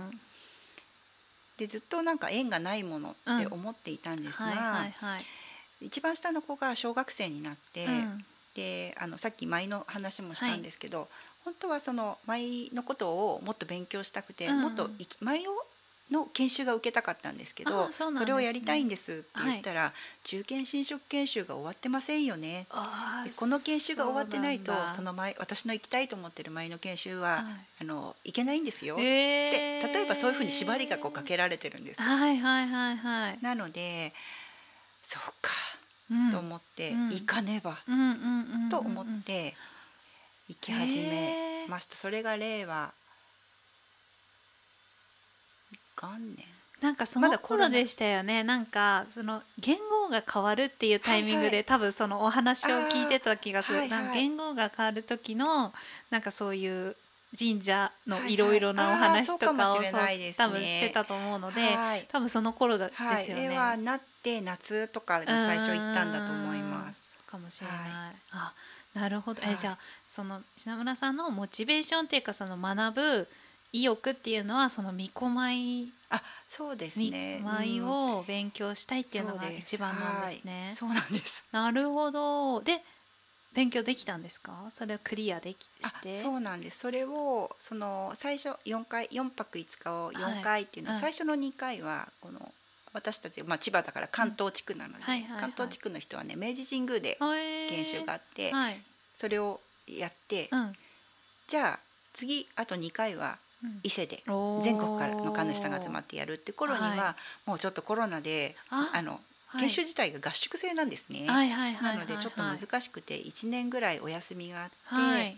でずっとなんか縁がないものって思っていたんですが、はいはいはい。一番下の子が小学生になって、うん。であのさっき舞の話もしたんですけど、本当はその舞のことをもっと勉強したくて、うん。うんもっと舞をの研修が受けたかったんですけどあそれをやりたいんですって言ったら、中堅新職研修が終わってませんよね。この研修が終わってないとその前私の行きたいと思ってる舞の研修は、はい。あの行けないんですよ、えー。で例えばそういうふうに縛りがこうかけられてるんです、はいはいはいはい。なのでそうか、うん。と思って、うん。行かねばと思って行き始めました、それが令和元年なんかその頃でしたよね。なんかその言語が変わるっていうタイミングで、はいはい。多分そのお話を聞いてた気がする、はいはい。なんか言語が変わる時のなんかそういう神社のいろいろなお話とかを、はいはいね、多分してたと思うので、はい、多分その頃だですよね。はい、はなって夏とかが最初行ったんだと思います。かもしれない。あなるほど、えじゃあその品村さんのモチベーションっていうかその学ぶ意欲っていうのはその巫女舞あそうですね。舞を勉強したいっていうのが一番なんですね。そうなんです。なるほど。で勉強できたんですか？それをクリアできして。そうなんです。それをその最初四回四泊五日を四回っていうのは、はい、最初の二回はこの私たち、まあ、千葉だから関東地区なので、関東地区の人はね明治神宮で研修があって、はい、それをやって、うん、じゃあ次あと2回は伊勢で全国からの神主さんが集まってやるって頃には、はい、もうちょっとコロナであの研修自体が合宿制なんですね。なのでちょっと難しくて1年ぐらいお休みがあって、はい、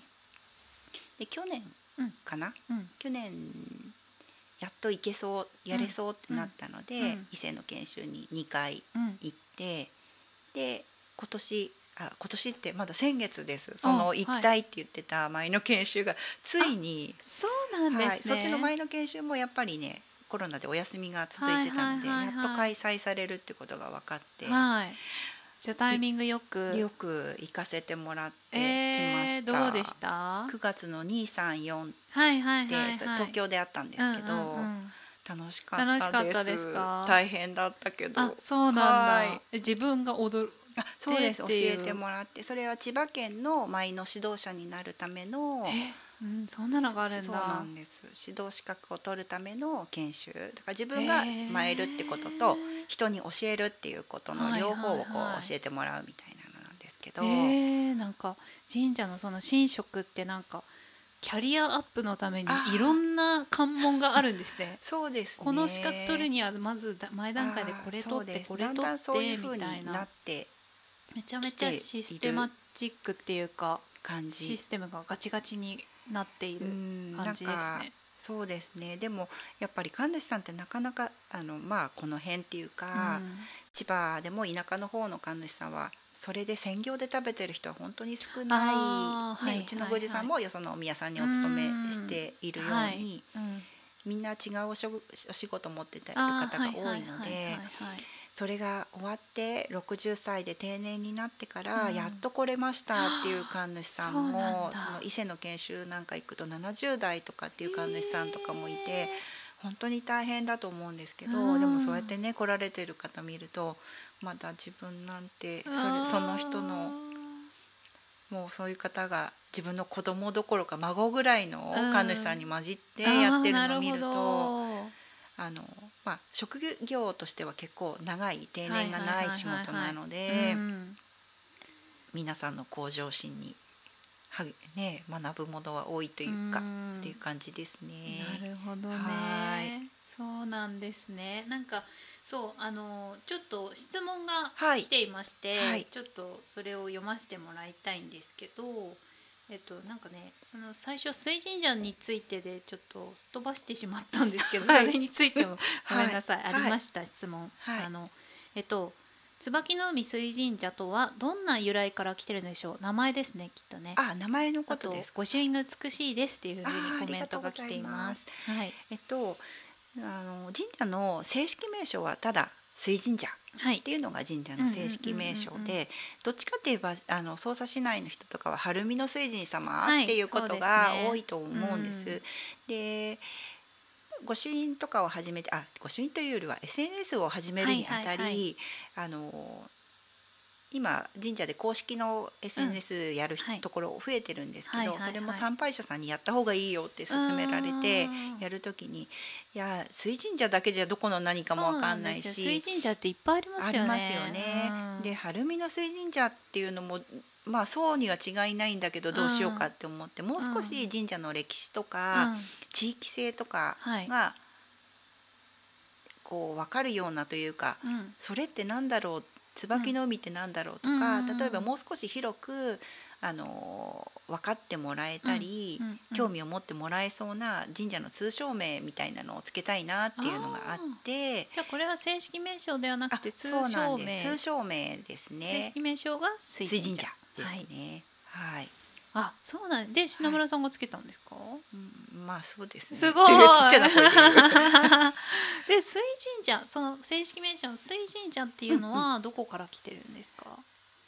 で去年かな、うん、去年やっと行けそうやれそうってなったので、うん、伊勢の研修に2回行って、で今年あ今年ってまだ先月です。その行きたいって言ってた前の研修がついに。そうなんですね、はい、そっちの前の研修もやっぱりねコロナでお休みが続いてたので、やっと開催されるってことが分かって、はい、じゃタイミングよく。よく行かせてもらってきました、えー、どうでした？9月の234で、はいはいはいはい、東京であったんですけど、うんうんうん。楽しかったです。大変だったけど。そうなんだ、はい、自分が踊るあそうです教えてもらってそれは千葉県の舞の指導者になるためのうん、そんなのがあるんだ。そうなんです。指導資格を取るための研修。だから自分が舞えるってことと人に教えるっていうことの両方をこう教えてもらうみたいなのなんですけど、えー、なんか神社のその神職ってなんかキャリアアップのためにいろんな関門があるんですね。<laughs> そうです、ね、この資格取るにはまず前段階でこれ取ってこれ取ってみたいな。めちゃめちゃシステマチックっていうか感じ。システムがガチガチになっている感じですね。そうですね。でもやっぱり神主さんってなかなかあのまあこの辺っていうか、うん、千葉でも田舎の方の神主さんはそれで専業で食べてる人は本当に少ない、ね、うちの宮司さんもよそのお宮さんにお勤めしているように、みんな違うお仕事持ってたる方が多いので。それが終わって60歳で定年になってからやっと来れましたっていう神主さんも、その伊勢の研修なんか行くと70代とかっていう神主さんとかもいて。本当に大変だと思うんですけど、でもそうやってね来られてる方見るとまだ自分なんてそれその人のもうそういう方が自分の子供どころか孫ぐらいの神主さんに混じってやってるのを見ると。あのまあ、職業としては結構長い定年がない仕事なので皆さんの向上心には、ね、学ぶものは多いというかっていう感じですね。なるほどね。そうなんですね。なんかそうあのちょっと質問が来ていまして、はいはい、ちょっとそれを読ませてもらいたいんですけど。えっとなんかねその最初水神社についてでちょっとすっ飛ばしてしまったんですけど、はい、それについてもごめんなさい、はい、ありました、質問。あのえっと椿の海水神社とはどんな由来から来てるんでしょう？名前ですねきっとね。あ名前のことです御朱印が美しいですっていうふうにコメントが来ています。はい。えっとあの神社の正式名称はただ水神社っていうのが神社の正式名称でどっちかといえばあの匝瑳市内の人とかは晴海の水神様っていうことが多いと思うんです。はい、で御朱印とかを始めてあ御朱印というよりは SNS を始めるにあたり、あの今神社で公式の SNS やる、うん、ところ増えてるんですけど、それも参拝者さんにやった方がいいよって勧められてやるときにいや水神社だけじゃどこの何かもわかんないし水神社っていっぱいありますよね。ありますよね。で晴海の水神社っていうのもまあそうには違いないんだけどどうしようかって思って、もう少し神社の歴史とか、地域性とかが、こう分かるようなというか、それってなんだろうって椿の海ってなんだろうとか、例えばもう少し広くあの分かってもらえたり、興味を持ってもらえそうな神社の通称名みたいなのをつけたいなっていうのがあってじゃあこれは正式名称ではなくて通称名。通称名ですね。正式名称が水神社。ですね。はい、あそうなんで品村さんがつけたんですか、うん、まあそうですね。すごい。ちっちゃな声で <laughs> で水神社その正式名称水神社っていうのはどこから来てるんですか、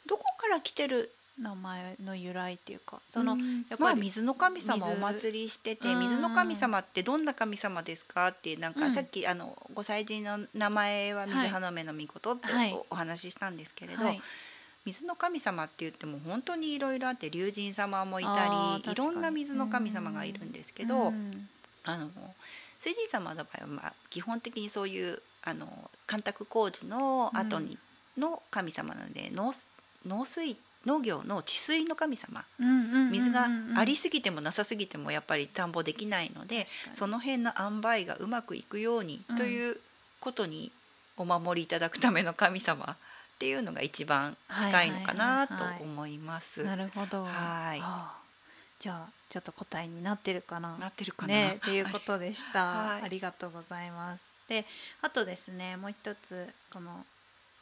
どこから来てる名前の由来っていうかその、うん。やっぱりまあ水の神様水。お祭りしててうん。水の神様ってどんな神様ですかってなんかうん。さっきあのご祭神の名前は水花目の御事ってお話ししたんですけれど、はい水の神様って言っても本当にいろいろあって龍神様もいあたりいろんな水の神様がいるんですけど、うん。あの水神様の場合は、まあ、基本的にそういうあの干拓工事の後に、の神様なので農農水農業の治水の神様。水がありすぎてもなさすぎてもやっぱり田んぼできないのでその辺の塩梅がうまくいくようにうんということにお守りいただくための神様っていうのが一番近いのかなと思います。なるほど。はい。じゃあちょっと答えになってるかな。なってるかな、ねっていうことでした、<laughs> はい。ありがとうございます。であとですねもう一つこの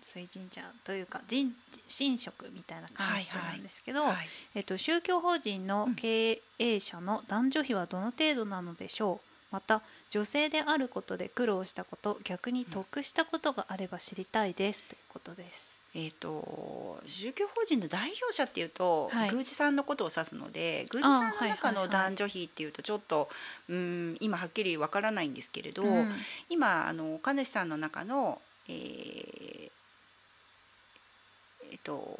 水神社というか神神職みたいな関してなんですけど、はい。えっと、宗教法人の経営者の男女比はどの程度なのでしょう？また女性であることで苦労したこと逆に得したことがあれば知りたいです。ということです。えー、と宗教法人の代表者っていうと、はい。宮司さんのことを指すので宮司さんの中の男女比っていうとちょっとうん今はっきりわからないんですけれど、うん。今あの神主さんの中のえーえっと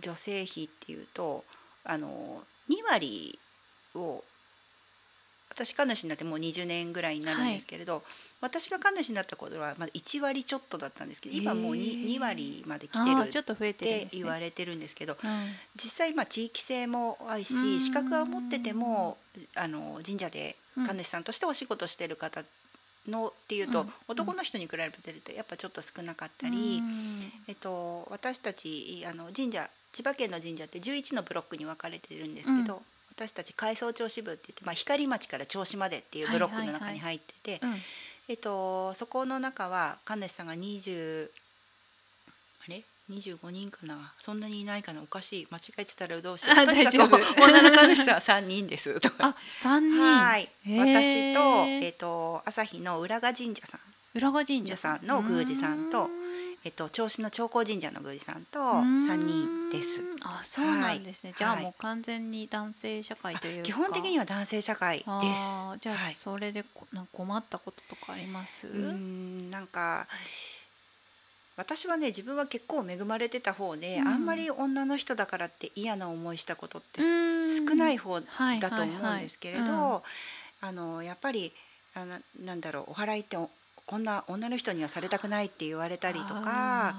女性比っていうとあの2割を私神主になってもう20年ぐらいになるんですけれど、私が神主になった頃はまだ1割ちょっとだったんですけど今もう 2, へー2割まで来てあるっーちょっと増えて。言われてるんですけどうん。実際まあ地域性もあるうん。し資格は持っててもあの神社で神主さんとしてお仕事してる方のっていうと、うん。男の人に比べてるとやっぱちょっと少なかったり、えっと、私たちあの神社千葉県の神社って11のブロックに分かれてるんですけど、うん私たち海藻町支部って言って、まあ、光町から銚子までっていうブロックの中に入ってて、うん。えっと、そこの中は神主さんが20あれ？25人かな？そんなにいないかな？おかしい。間違えてたらどうしよあうとにかく女の神主さんは3人です。とか。あ三人。はい。私と,、えっと朝日の浦賀神社さん。浦賀神社さん。の宮司さんとうえっと、銚子の長光神社の宮司さんとーん。3人です。あそうなんですね、はい。じゃあもう完全に男性社会というか。基本的には男性社会です。じゃあはい。それでこなんか困ったこととかあります、うーんなんか私はね自分は結構恵まれてた方で、うん。あんまり女の人だからって嫌な思いしたことってうん。少ない方はいだと思うんですけれど、やっぱりあのなんだろうお祓いっておこんな女の人にはされたくないって言われたりとか。あ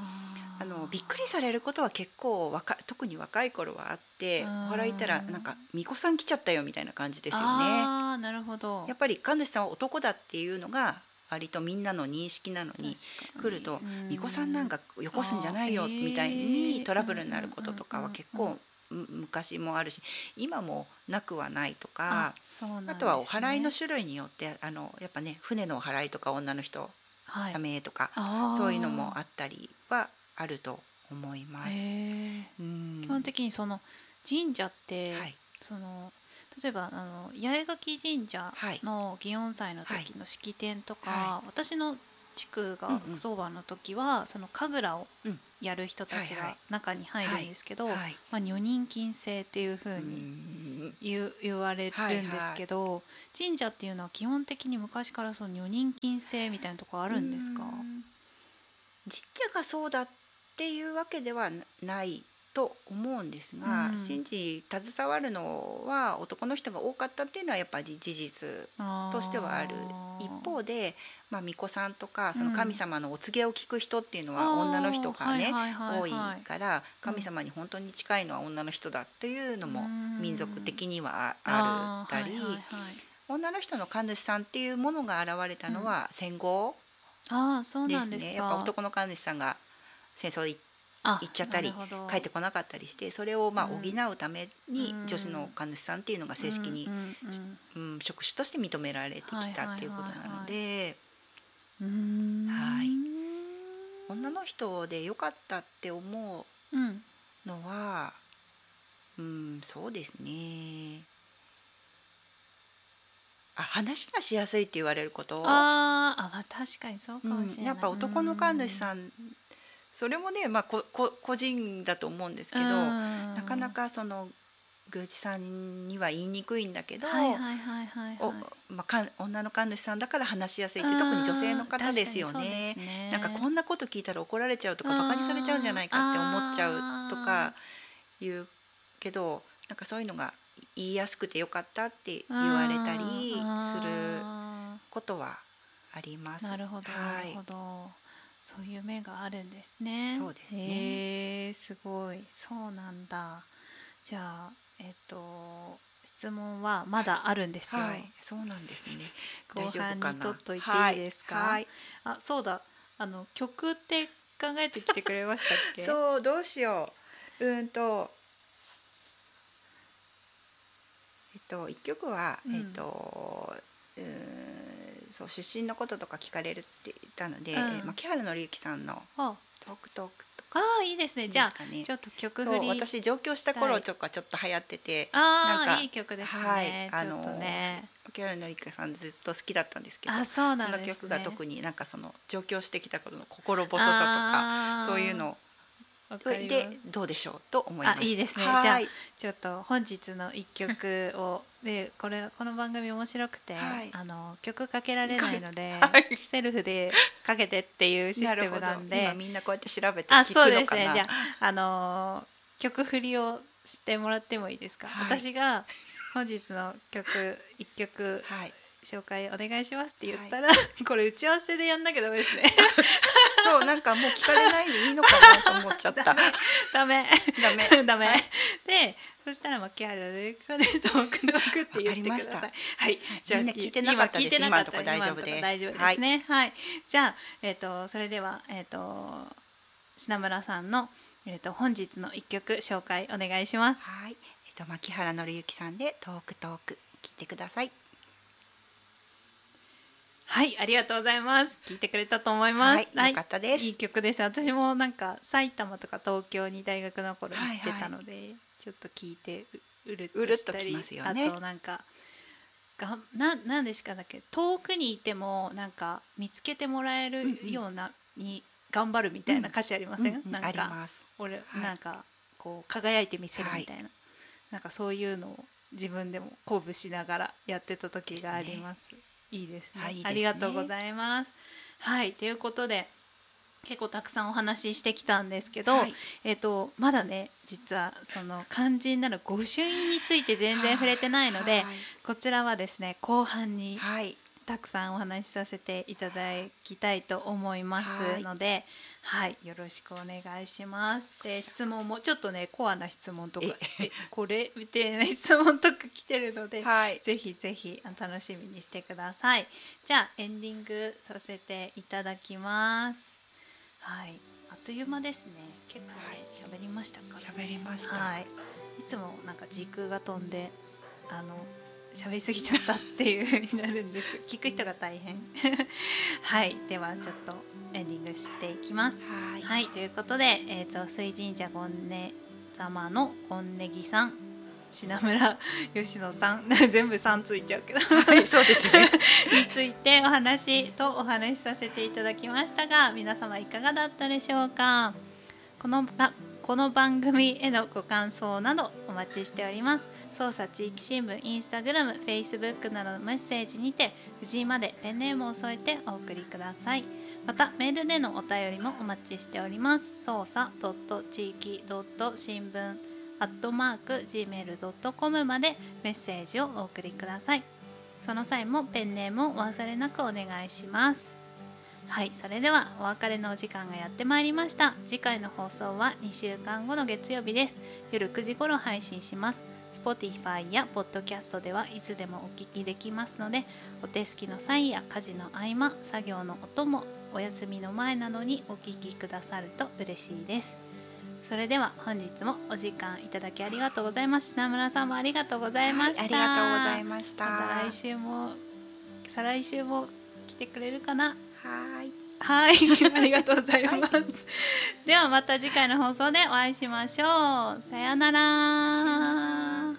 あのびっくりされることは結構若い特に若い頃はあってうん。お祓い行ったらなんか巫女さん来ちゃったよみたいな感じですよね。あーなるほど。やっぱり神主さんは男だっていうのが割とみんなの認識なのに来るとうん。巫女さんなんかよこすんじゃないよみたいにトラブルになることとかは結構む昔もあるし今もなくはないとあかそうなんです、ね、あとはお祓いの種類によってあのやっぱね船のお祓いとか女の人はい。ダメとかあー。そういうのもあったりはあると思います。基本的にその神社って、はい。その例えばあの八重垣神社の祇園祭の時の式典とか、は私の地区が当番の時は、その神楽をうん。やる人たちが中に入るんですけど、はい。まあ、女人禁制っていう風うにん。言う言われるんですけど、神社っていうのは基本的に昔からその女人禁制みたいなところあるんですか？うん。神社がそうだっていうわけではなないと思うんですが、うん。神事携わるのは男の人が多かったっていうのはやっぱり事実としてはある。一方で、まあ、巫女さんとかその神様のお告げを聞く人っていうのは女の人がね多いから神様に本当に近いのは女の人だっていうのもうん。民族的にはあるたり女の人の神主さんっていうものが現れたのは戦後ですなんですやっぱ男の神主さんが戦争行あ行っちゃったり帰ってこなかったりしてそれをまあうん。補うためにうん。女子の神主さんっていうのが正式にうんうんうん職種として認められてきたっていうことなのでうんうん。はい女の人で良かったって思ううんのはうんそうですね。あ話がしやすいって言われること。ああ確かにそうかもしれない、うん、やっぱ男の神主さん、それもね、まあ、ここ個人だと思うんですけど、なかなかその宮司さんには言いにくいんだけど女の神主さんだから話しやすいって特に女性の方ですよね、ね、なんかこんなこと聞いたら怒られちゃうとかバカにされちゃうんじゃないかって思っちゃうとか言うけどなんかそういうのが言いやすくてよかったって言われたりすることはあります。なるほど、はい、なるほど。そういう面があるんですね。そうですね。えー、すごい。そうなんだ。じゃあえっ、ー、と質問はまだあるんですよ。はい、そうなんですね。後半に取っといていいですか？はい、あ、そうだ。あの曲って考えてきてくれましたっけ？<laughs> そうどうしよう。うんとえっと一曲は、うん、えっとうんそう出身のこととか聞かれるって言ったので、うん、牧原紀之さんの「トークトーク」とかああいいですね。じゃあ、ね、ちょっと曲振り私上京した頃とかちょっと流行っててああいい曲ですね。はいあのね。牧原紀之さんずっと好きだったんですけどあそうなん、ね、その曲が特になんかその上京してきた頃の心細さとかそういうのでどうでしょうと思います。いいですね。じゃあちょっと本日の一曲をでこれこの番組面白くて、はい、あの曲かけられないので、はい、セルフでかけてっていうシステムなんで、みんなこうやって調べてあそうですね。じゃああの曲振りをしてもらってもいいですか？はい、私が本日の曲一曲、はい紹介お願いしますって言ったら、はい、<laughs> これ打ち合わせでやんなきゃダメですね。<laughs> そうなんかもう聞かれないでいいのかなと思っちゃった。ダメ。ダメ。ダメ、はい、でそしたら牧原ディレクターでトークノークって言ってください。はい、じゃあ聞いてなかったです。今のとこ大丈夫です。大丈夫です。ねはい、じゃあえっ、ー、とそれではえっ、ー、と品村さんのえっ、ー、と本日の一曲紹介お願いします。はい。えっ、と牧原紀之さんでトークトーク。聞いてくださいはいありがとうございます。聞いてくれたと思います、はい、よかったです。いい曲です。私もなんか埼玉とか東京に大学の頃行ってたので、はいはい、ちょっと聞いてうるっとしたり、ね、あとなんかがななんですかだっけ？遠くにいてもなんか見つけてもらえるようなに頑張るみたいな歌詞ありません、うんうん、なんか俺、はい、なんかこう輝いてみせるみたいな、はい、なんかそういうのを自分でも鼓舞しながらやってた時があります。いいですね。はい、いいですね。ありがとうございます。はいということで結構たくさんお話ししてきたんですけど、はい、えっ、とまだね実はその肝心なる御朱印について全然触れてないので、はい、こちらはですね後半にたくさんお話しさせていただきたいと思いますので、はい、よろしくお願いします。で、質問もちょっとね、コアな質問とか、え、これみたいな質問とか来てるので、はい、ぜひぜひ楽しみにしてください。じゃあエンディングさせていただきます。はい、あっという間ですね。結構ね、喋、りましたか、喋りました。はい。いつもなんか時空が飛んで、あの喋りすぎちゃったっていう風になるんです。<laughs> 聞く人が大変。<laughs> はい。ではちょっとエンディングしていきます。はい。はい。ということで、えーと、水神社ゴンネ様のゴンネギさん品村吉野さん。<laughs> 全部3ついちゃうけど。はい、そうですね。についてお話とお話しさせていただきましたが皆様いかがだったでしょうか？このこの番組へのご感想などお待ちしております捜査地域新聞インスタグラムフェイスブックなどのメッセージにて藤井までペンネームを添えてお送りください。またメールでのお便りもお待ちしております。捜査地域新聞アットマーク gmail.com までメッセージをお送りください。その際もペンネームをお忘れなくお願いします。はいそれではお別れのお時間がやってまいりました。次回の放送は2週間後の月曜日です。夜9時頃配信します。Spotify や Podcast ではいつでもお聞きできますのでお手すきの際や家事の合間作業の音もお休みの前などにお聞きくださると嬉しいです。それでは本日もお時間いただきありがとうございます。品村さんもありがとうございました、はい、ありがとうございました。また来週も再来週も来てくれるかな？はいはい、<laughs> ありがとうございます。はい、ではまた次回の放送でお会いしましょう。さようなら。